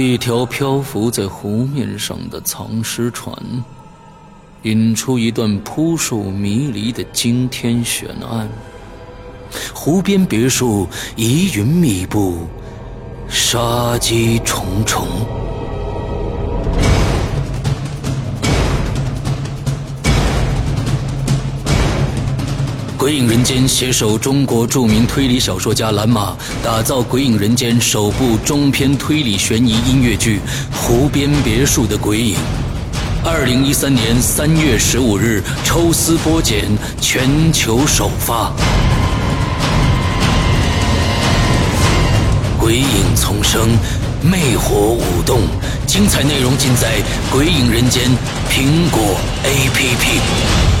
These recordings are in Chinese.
一条漂浮在湖面上的藏尸船，引出一段扑朔迷离的惊天悬案。湖边别墅疑云密布，杀机重重。鬼影人间携手中国著名推理小说家蓝马，打造鬼影人间首部中篇推理悬疑音乐剧《湖边别墅的鬼影》。二零一三年三月十五日抽丝剥茧，全球首发。鬼影丛生，魅火舞动，精彩内容尽在鬼影人间苹果 APP。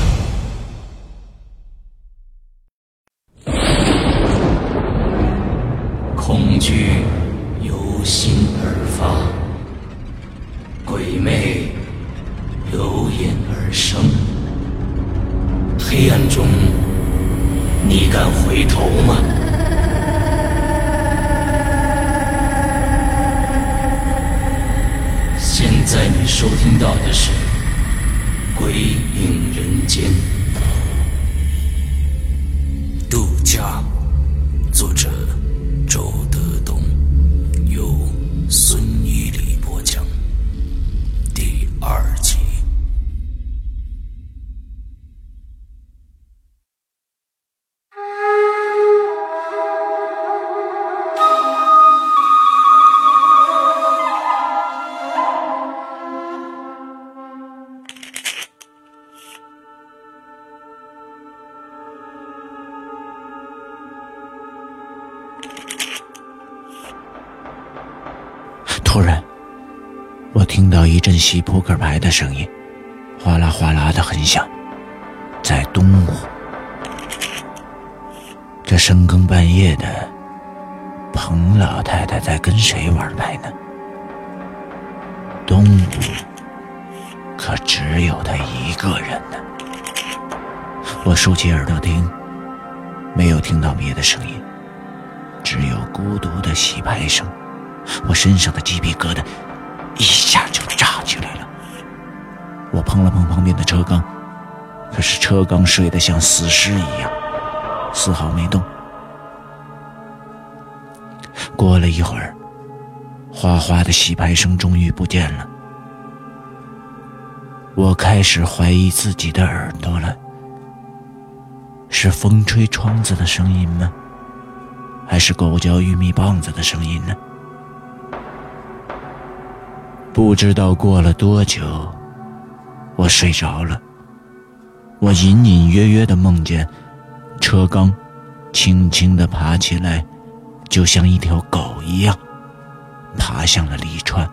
到一阵洗扑克牌的声音，哗啦哗啦的很响，在东屋。这深更半夜的，彭老太太在跟谁玩牌呢？东屋可只有她一个人呢。我竖起耳朵听，没有听到别的声音，只有孤独的洗牌声。我身上的鸡皮疙瘩起来了。我碰了碰旁边的车缸，可是车缸睡得像死尸一样，丝毫没动。过了一会儿，哗哗的洗牌声终于不见了。我开始怀疑自己的耳朵了，是风吹窗子的声音吗？还是狗嚼玉米棒子的声音呢？不知道过了多久，我睡着了。我隐隐约约的梦见，车刚轻轻的爬起来，就像一条狗一样，爬向了李川。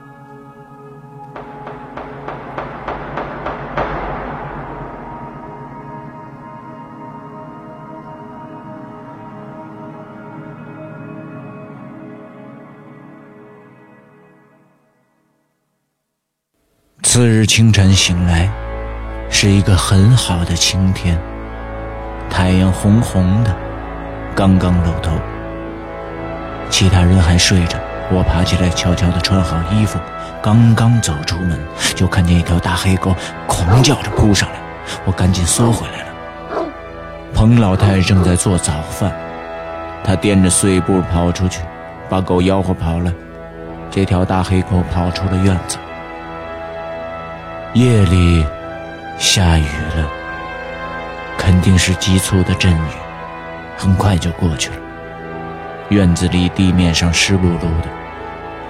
次日清晨醒来，是一个很好的晴天，太阳红红的，刚刚露头。其他人还睡着，我爬起来，悄悄地穿好衣服，刚刚走出门，就看见一条大黑狗狂叫着扑上来，我赶紧缩回来了。彭老太正在做早饭，她掂着碎步跑出去，把狗吆喝跑了。这条大黑狗跑出了院子。夜里下雨了，肯定是急促的阵雨，很快就过去了。院子里地面上湿漉漉的，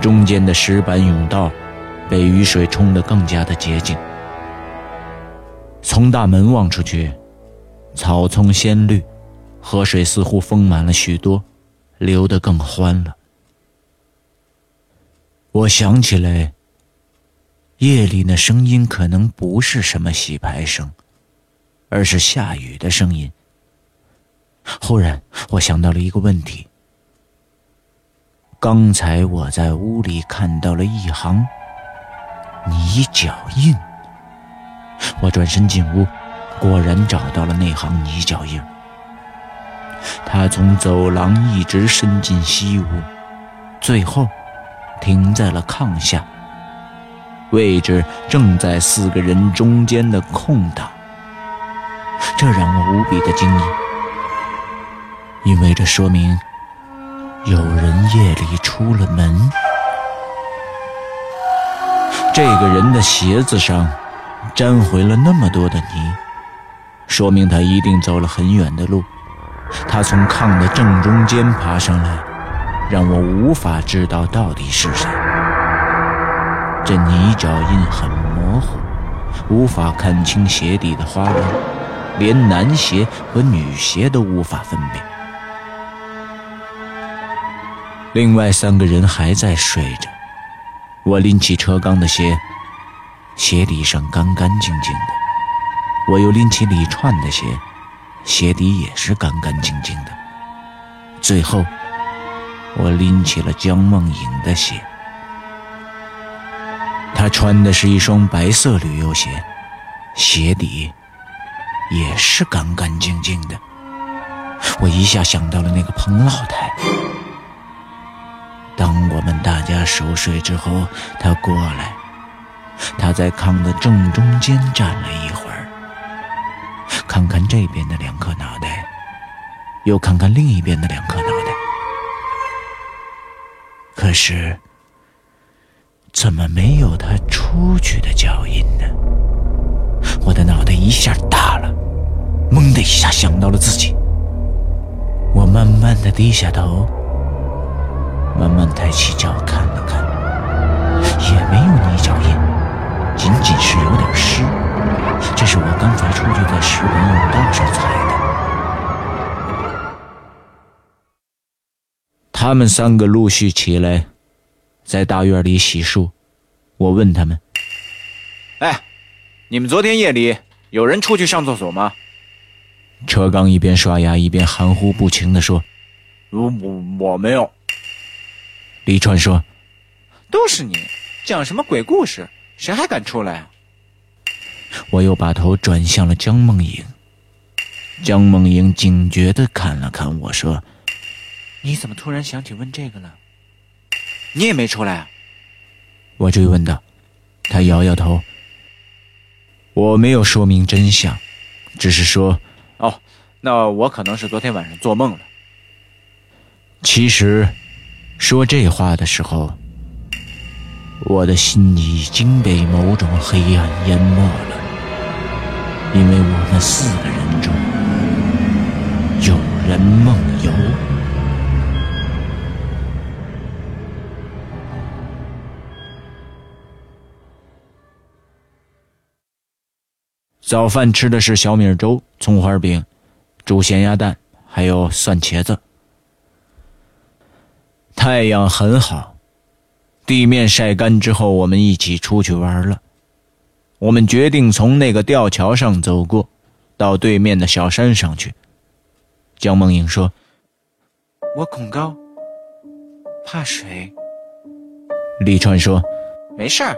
中间的石板甬道被雨水冲得更加的洁净。从大门望出去，草丛鲜绿，河水似乎丰满了许多，流得更欢了。我想起来。夜里那声音可能不是什么洗牌声，而是下雨的声音。忽然，我想到了一个问题：刚才我在屋里看到了一行泥脚印。我转身进屋，果然找到了那行泥脚印。它从走廊一直伸进西屋，最后停在了炕下，位置正在四个人中间的空档。这让我无比的惊异，因为这说明有人夜里出了门。这个人的鞋子上沾回了那么多的泥，说明他一定走了很远的路。他从炕的正中间爬上来，让我无法知道到底是谁。这泥脚印很模糊，无法看清鞋底的花纹，连男鞋和女鞋都无法分辨。另外三个人还在睡着。我拎起车刚的鞋，鞋底上干干净净的。我又拎起李串的鞋，鞋底也是干干净净的。最后，我拎起了江梦影的鞋，他穿的是一双白色旅游鞋，鞋底也是干干净净的。我一下想到了那个彭老太。当我们大家熟睡之后，他过来，他在炕的正中间站了一会儿，看看这边的两颗脑袋，又看看另一边的两颗脑袋。可是，怎么没有他出去的脚印呢？我的脑袋一下大了，猛的一下想到了自己。我慢慢的低下头。慢慢抬起脚看了看，也没有泥脚印，仅仅是有点湿。这是我刚才出去在石门甬道上踩的。他们三个陆续起来，在大院里洗漱。我问他们：“哎，你们昨天夜里有人出去上厕所吗？”车刚一边刷牙一边含糊不清地说：“我我我没有。”李川说：“都是你讲什么鬼故事？谁还敢出来啊？”我又把头转向了江梦莹。江梦莹警觉地看了看我说：“你怎么突然想起问这个了？你也没出来啊？”我追问道。他摇摇头。我没有说明真相，只是说：“哦，那我可能是昨天晚上做梦了。”其实。说这话的时候，我的心已经被某种黑暗淹没了，因为我们四个人中有人梦游。早饭吃的是小米粥、葱花饼、煮咸鸭蛋，还有蒜茄子。太阳很好，地面晒干之后，我们一起出去玩了。我们决定从那个吊桥上走过，到对面的小山上去。江梦影说：“我恐高，怕水。”李川说：“没事儿，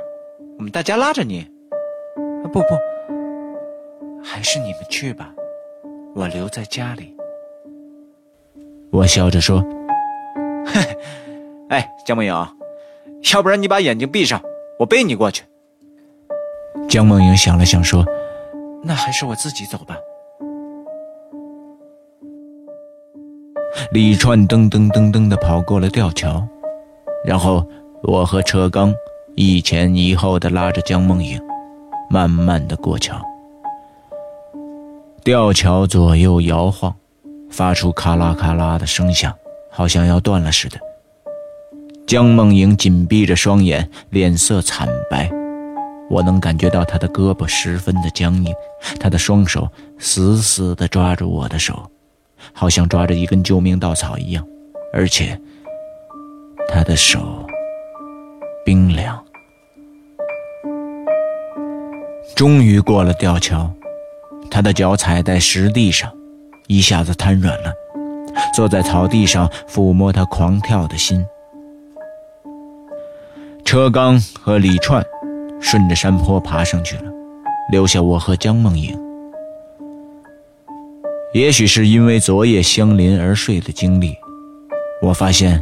我们大家拉着你。”啊不不，还是你们去吧，我留在家里。我笑着说。嘿，哎，江梦莹，要不然你把眼睛闭上，我背你过去。江梦莹想了想说：“那还是我自己走吧。”李川噔噔噔噔的跑过了吊桥，然后我和车刚一前一后的拉着江梦莹，慢慢的过桥。吊桥左右摇晃，发出咔啦咔啦的声响。好像要断了似的。江梦莹紧闭着双眼，脸色惨白。我能感觉到她的胳膊十分的僵硬，她的双手死死地抓住我的手，好像抓着一根救命稻草一样，而且她的手冰凉。终于过了吊桥，他的脚踩在石地上，一下子瘫软了。坐在草地上抚摸他狂跳的心。车刚和李串顺着山坡爬上去了，留下我和江梦影。也许是因为昨夜相邻而睡的经历，我发现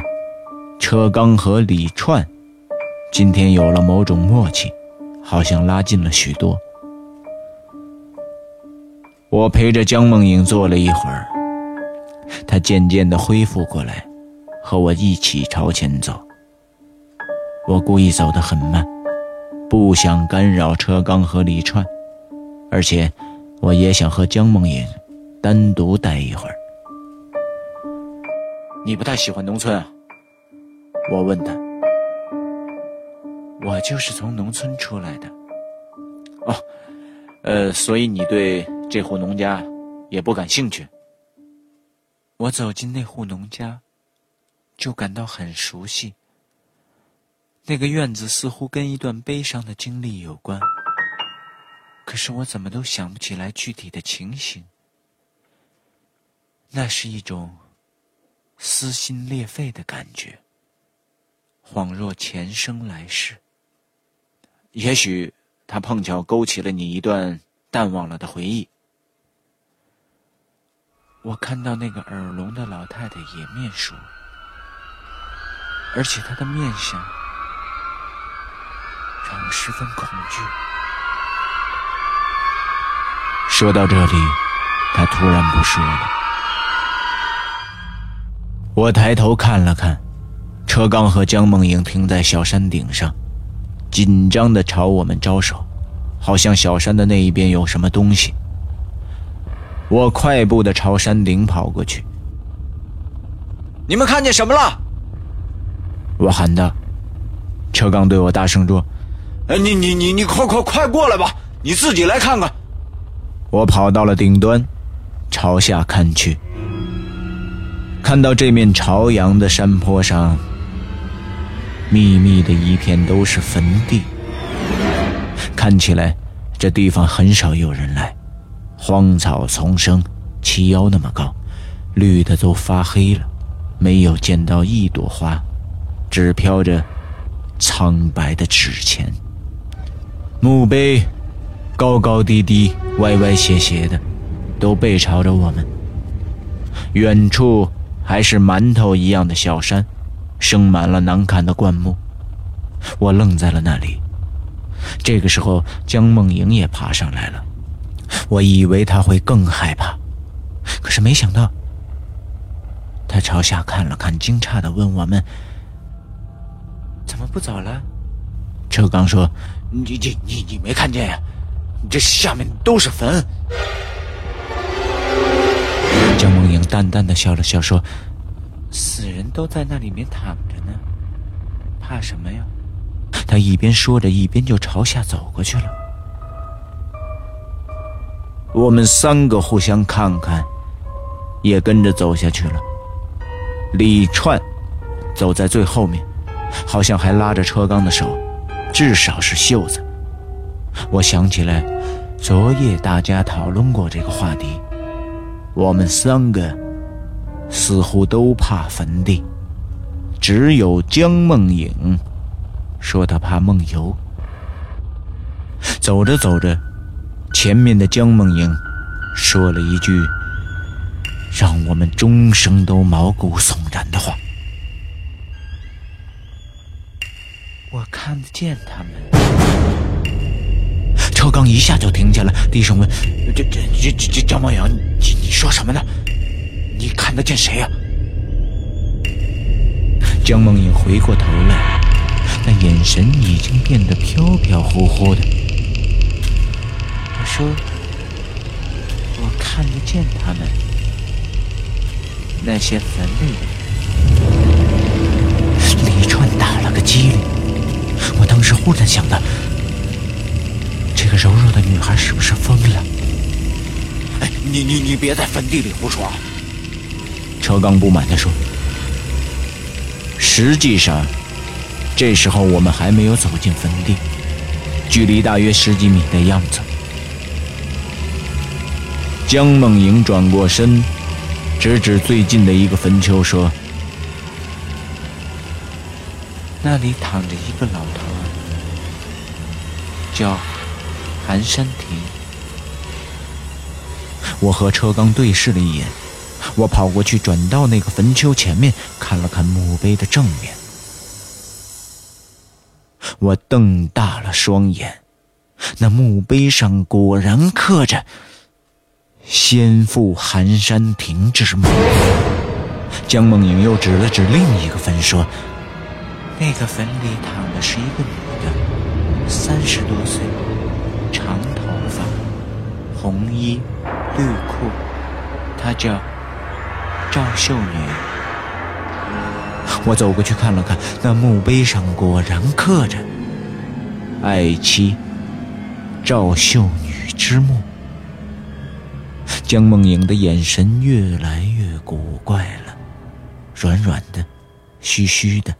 车刚和李串今天有了某种默契，好像拉近了许多。我陪着江梦影坐了一会儿，她渐渐地恢复过来，和我一起朝前走。我故意走得很慢，不想干扰车刚和李川，而且我也想和江梦影单独待一会儿。你不太喜欢农村啊？我问他。我就是从农村出来的。哦，呃，所以你对这户农家也不感兴趣？我走进那户农家，就感到很熟悉。那个院子似乎跟一段悲伤的经历有关，可是我怎么都想不起来具体的情形。那是一种撕心裂肺的感觉，恍若前生来世。也许他碰巧勾起了你一段淡忘了的回忆。我看到那个耳聋的老太太也面熟，而且她的面相让我十分恐惧。说到这里，他突然不说了。我抬头看了看，车刚和江梦莹停在小山顶上。紧张的朝我们招手，好像小山的那一边有什么东西。我快步的朝山顶跑过去。你们看见什么了？我喊道。车刚对我大声说：“哎，你你你你快快快过来吧，你自己来看看。”我跑到了顶端，朝下看去，看到这面朝阳的山坡上。密密的一片都是坟地，看起来这地方很少有人来。荒草丛生，齐腰那么高，绿的都发黑了，没有见到一朵花，只飘着苍白的纸钱。墓碑高高低低，歪歪斜斜的，都背朝着我们。远处还是馒头一样的小山。生满了难看的灌木，我愣在了那里。这个时候，江梦莹也爬上来了。我以为他会更害怕，可是没想到，他朝下看了看，惊诧的问我们：“怎么不走了？”车刚说：“你你你你没看见呀？这下面都是坟。”江梦莹淡淡的笑了笑说。死人都在那里面躺着呢，怕什么呀？他一边说着，一边就朝下走过去了。我们三个互相看看，也跟着走下去了。李串走在最后面，好像还拉着车刚的手，至少是袖子。我想起来，昨夜大家讨论过这个话题，我们三个。似乎都怕坟地，只有江梦影说他怕梦游。走着走着，前面的江梦莹说了一句让我们终生都毛骨悚然的话：“我看得见他们。”车刚一下就停下了，低声问：“这这这这江梦影，你你说什么呢？”你看得见谁呀？江梦影回过头来，那眼神已经变得飘飘忽忽的。我说：“我看不见他们，那些坟里。”李川打了个激灵，我当时忽然想到，这个柔弱的女孩是不是疯了？哎，你你你别在坟地里胡说！车刚不满地说：“实际上，这时候我们还没有走进坟地，距离大约十几米的样子。”江梦莹转过身，指指最近的一个坟丘，说：“那里躺着一个老头，叫韩山亭。”我和车刚对视了一眼。我跑过去，转到那个坟丘前面，看了看墓碑的正面。我瞪大了双眼，那墓碑上果然刻着“先父寒山亭之墓”。江梦影又指了指另一个坟，说：“那个坟里躺的是一个女的，三十多岁，长头发，红衣绿裤，她叫赵秀女。”我走过去看了看，那墓碑上果然刻着“爱妻赵秀女之墓”。江梦影的眼神越来越古怪了，软软的，虚虚的，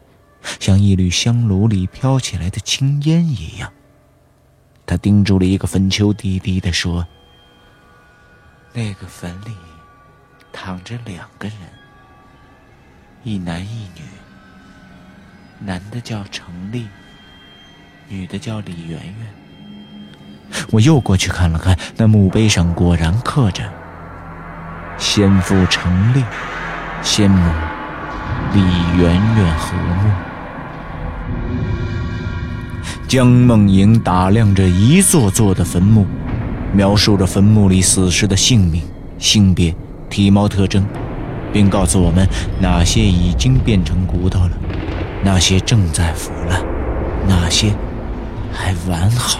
像一缕香炉里飘起来的青烟一样。他盯住了一个坟丘，低低的说：“那个坟里躺着两个人。”一男一女，男的叫程立，女的叫李媛媛。我又过去看了看，那墓碑上果然刻着“先父程立，先母李媛媛和墓”。江梦莹打量着一座座的坟墓，描述着坟墓里死尸的姓名、性别、体貌特征。并告诉我们哪些已经变成骨头了，哪些正在腐烂，哪些还完好。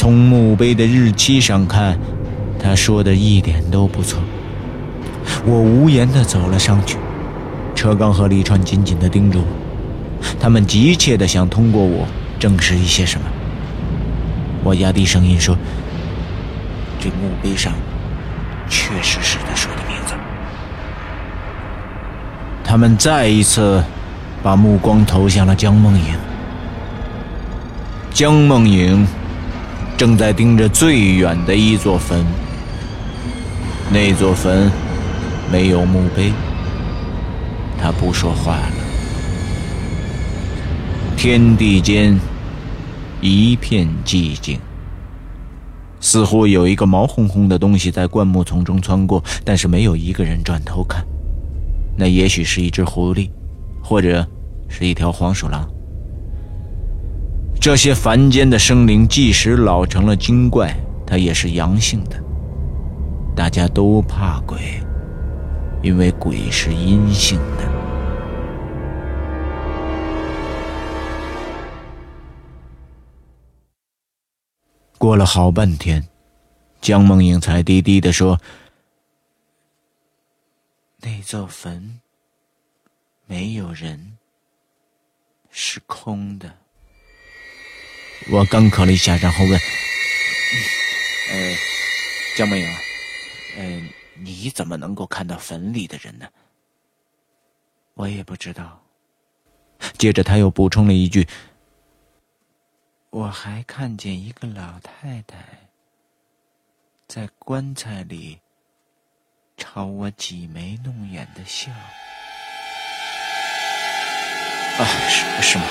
从墓碑的日期上看，他说的一点都不错。我无言地走了上去，车刚和李川紧紧地盯着我，他们急切地想通过我证实一些什么。我压低声音说：“这墓碑上……”确实是他说的名字。他们再一次把目光投向了江梦影。江梦影正在盯着最远的一座坟。那座坟没有墓碑。他不说话了。天地间一片寂静。似乎有一个毛烘烘的东西在灌木丛中穿过，但是没有一个人转头看。那也许是一只狐狸，或者是一条黄鼠狼。这些凡间的生灵，即使老成了精怪，它也是阳性的。大家都怕鬼，因为鬼是阴性的。过了好半天，江梦影才低低的说：“那座坟没有人，是空的。”我干咳了一下，然后问：“呃，江梦影，呃，你怎么能够看到坟里的人呢？”我也不知道。接着他又补充了一句。我还看见一个老太太在棺材里朝我挤眉弄眼的笑。啊，是是吗？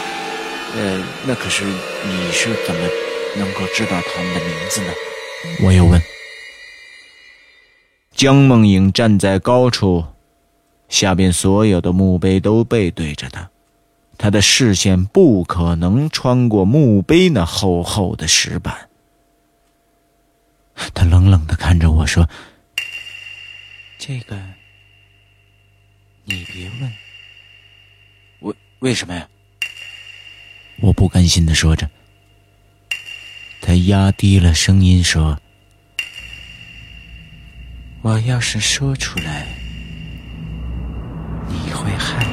呃，那可是你是怎么能够知道他们的名字呢？我又问。江梦影站在高处，下边所有的墓碑都背对着他。他的视线不可能穿过墓碑那厚厚的石板。他冷冷的看着我说：“这个，你别问。为为什么呀？”我不甘心的说着。他压低了声音说：“我要是说出来，你会害怕。”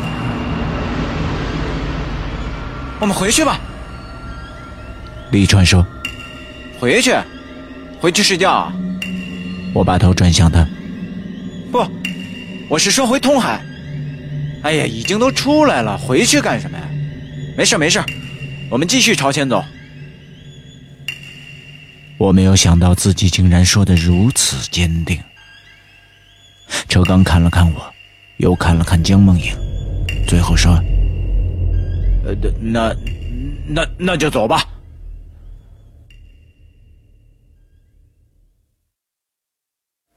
我们回去吧。李川说：“回去，回去睡觉。”我把头转向他：“不，我是说回通海。哎呀，已经都出来了，回去干什么呀？没事没事，我们继续朝前走。”我没有想到自己竟然说的如此坚定。车刚看了看我，又看了看江梦影，最后说。呃，那，那那就走吧。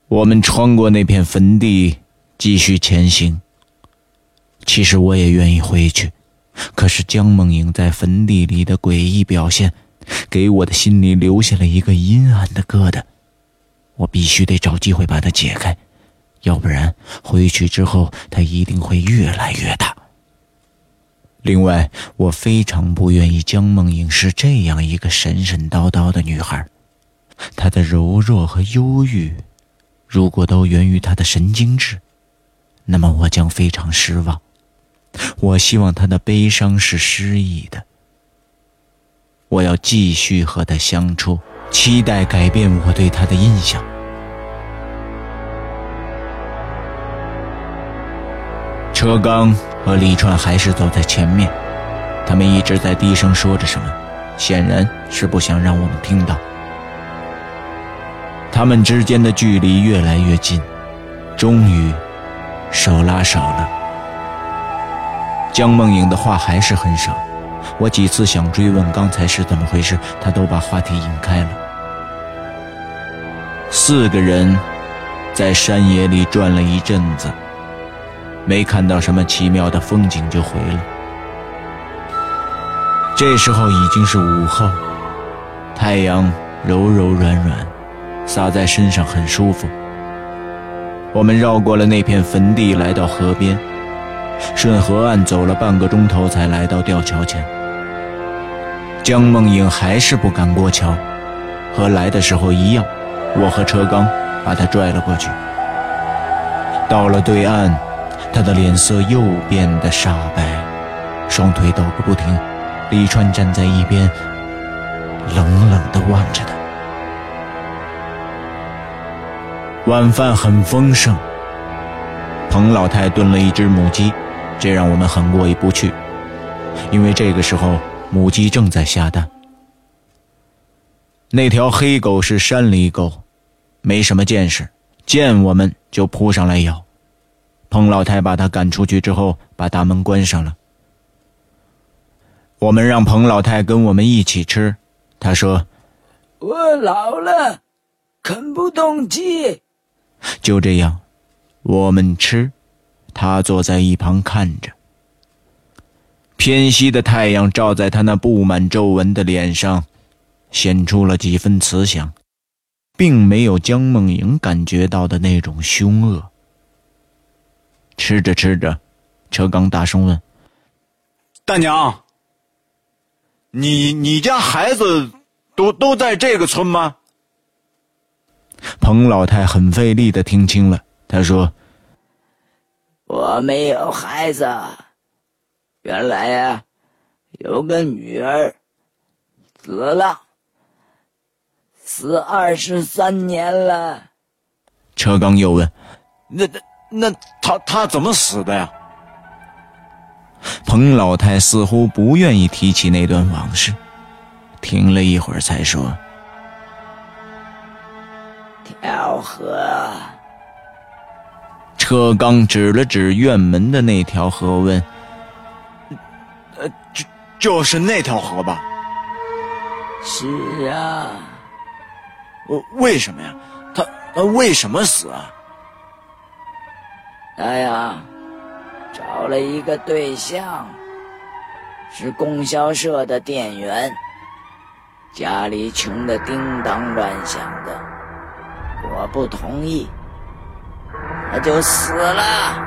我们穿过那片坟地，继续前行。其实我也愿意回去，可是江梦影在坟地里的诡异表现，给我的心里留下了一个阴暗的疙瘩。我必须得找机会把它解开，要不然回去之后它一定会越来越大。另外，我非常不愿意江梦影是这样一个神神叨叨的女孩，她的柔弱和忧郁，如果都源于她的神经质，那么我将非常失望。我希望他的悲伤是诗意的。我要继续和他相处。期待改变我对他的印象。车刚和李川还是走在前面，他们一直在低声说着什么，显然是不想让我们听到。他们之间的距离越来越近，终于手拉手了。江梦影的话还是很少。我几次想追问刚才是怎么回事，他都把话题引开了。四个人在山野里转了一阵子，没看到什么奇妙的风景就回了。这时候已经是午后，太阳柔柔软软，洒在身上很舒服。我们绕过了那片坟地，来到河边，顺河岸走了半个钟头，才来到吊桥前。江梦影还是不敢过桥，和来的时候一样，我和车刚把她拽了过去。到了对岸，她的脸色又变得煞白，双腿抖个不停。李川站在一边，冷冷地望着她。晚饭很丰盛，彭老太炖了一只母鸡，这让我们很过意不去，因为这个时候。母鸡正在下蛋。那条黑狗是山里狗，没什么见识，见我们就扑上来咬。彭老太把它赶出去之后，把大门关上了。我们让彭老太跟我们一起吃，她说：“我老了，啃不动鸡。”就这样，我们吃，她坐在一旁看着。偏西的太阳照在他那布满皱纹的脸上，显出了几分慈祥，并没有江梦莹感觉到的那种凶恶。吃着吃着，车刚大声问：“大娘，你你家孩子都都在这个村吗？”彭老太很费力的听清了，她说：“我没有孩子。”原来呀，有个女儿死了，死二十三年了。车刚又问：“那那那他他怎么死的呀？”彭老太似乎不愿意提起那段往事，停了一会儿才说：“跳河。”车刚指了指院门的那条河问。呃就就是那条河吧？是啊。我为什么呀？他他为什么死啊？他呀，找了一个对象，是供销社的店员，家里穷的叮当乱响的。我不同意，他就死了，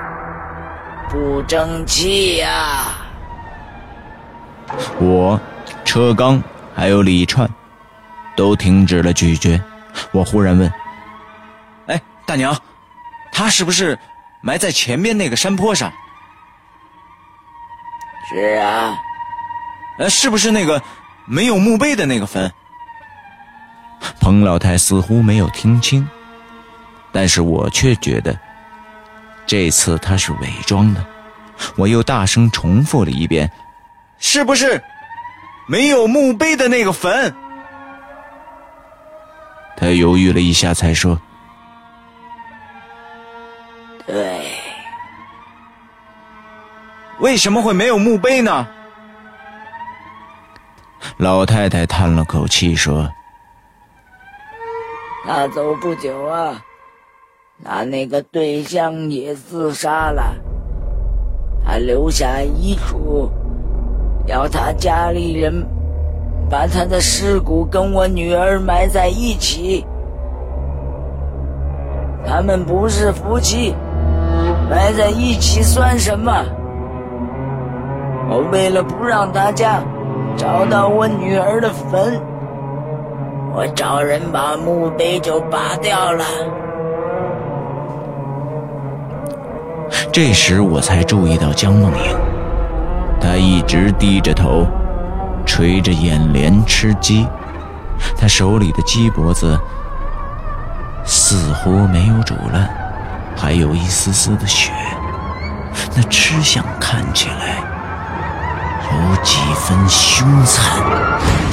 不争气呀。我、车刚还有李串，都停止了咀嚼。我忽然问：“哎，大娘，他是不是埋在前面那个山坡上？”“是啊。”“呃，是不是那个没有墓碑的那个坟？”彭老太似乎没有听清，但是我却觉得这次他是伪装的。我又大声重复了一遍。是不是没有墓碑的那个坟？他犹豫了一下，才说：“对。”为什么会没有墓碑呢？老太太叹了口气说：“他走不久啊，他那个对象也自杀了，他留下遗嘱。”要他家里人把他的尸骨跟我女儿埋在一起。他们不是夫妻，埋在一起算什么？我为了不让大家找到我女儿的坟，我找人把墓碑就拔掉了。这时我才注意到江梦影，她一直低着头，垂着眼帘吃鸡，她手里的鸡脖子似乎没有煮烂，还有一丝丝的血，那吃相看起来有几分凶残。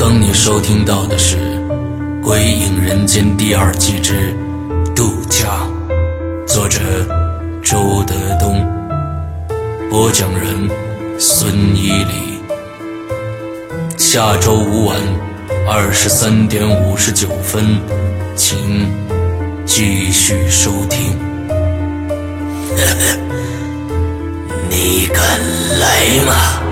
刚你收听到的是《鬼影人间》第二季之《度假》，作者周德东，播讲人孙一礼。下周五晚二十三点五十九分，请继续收听。你敢来吗？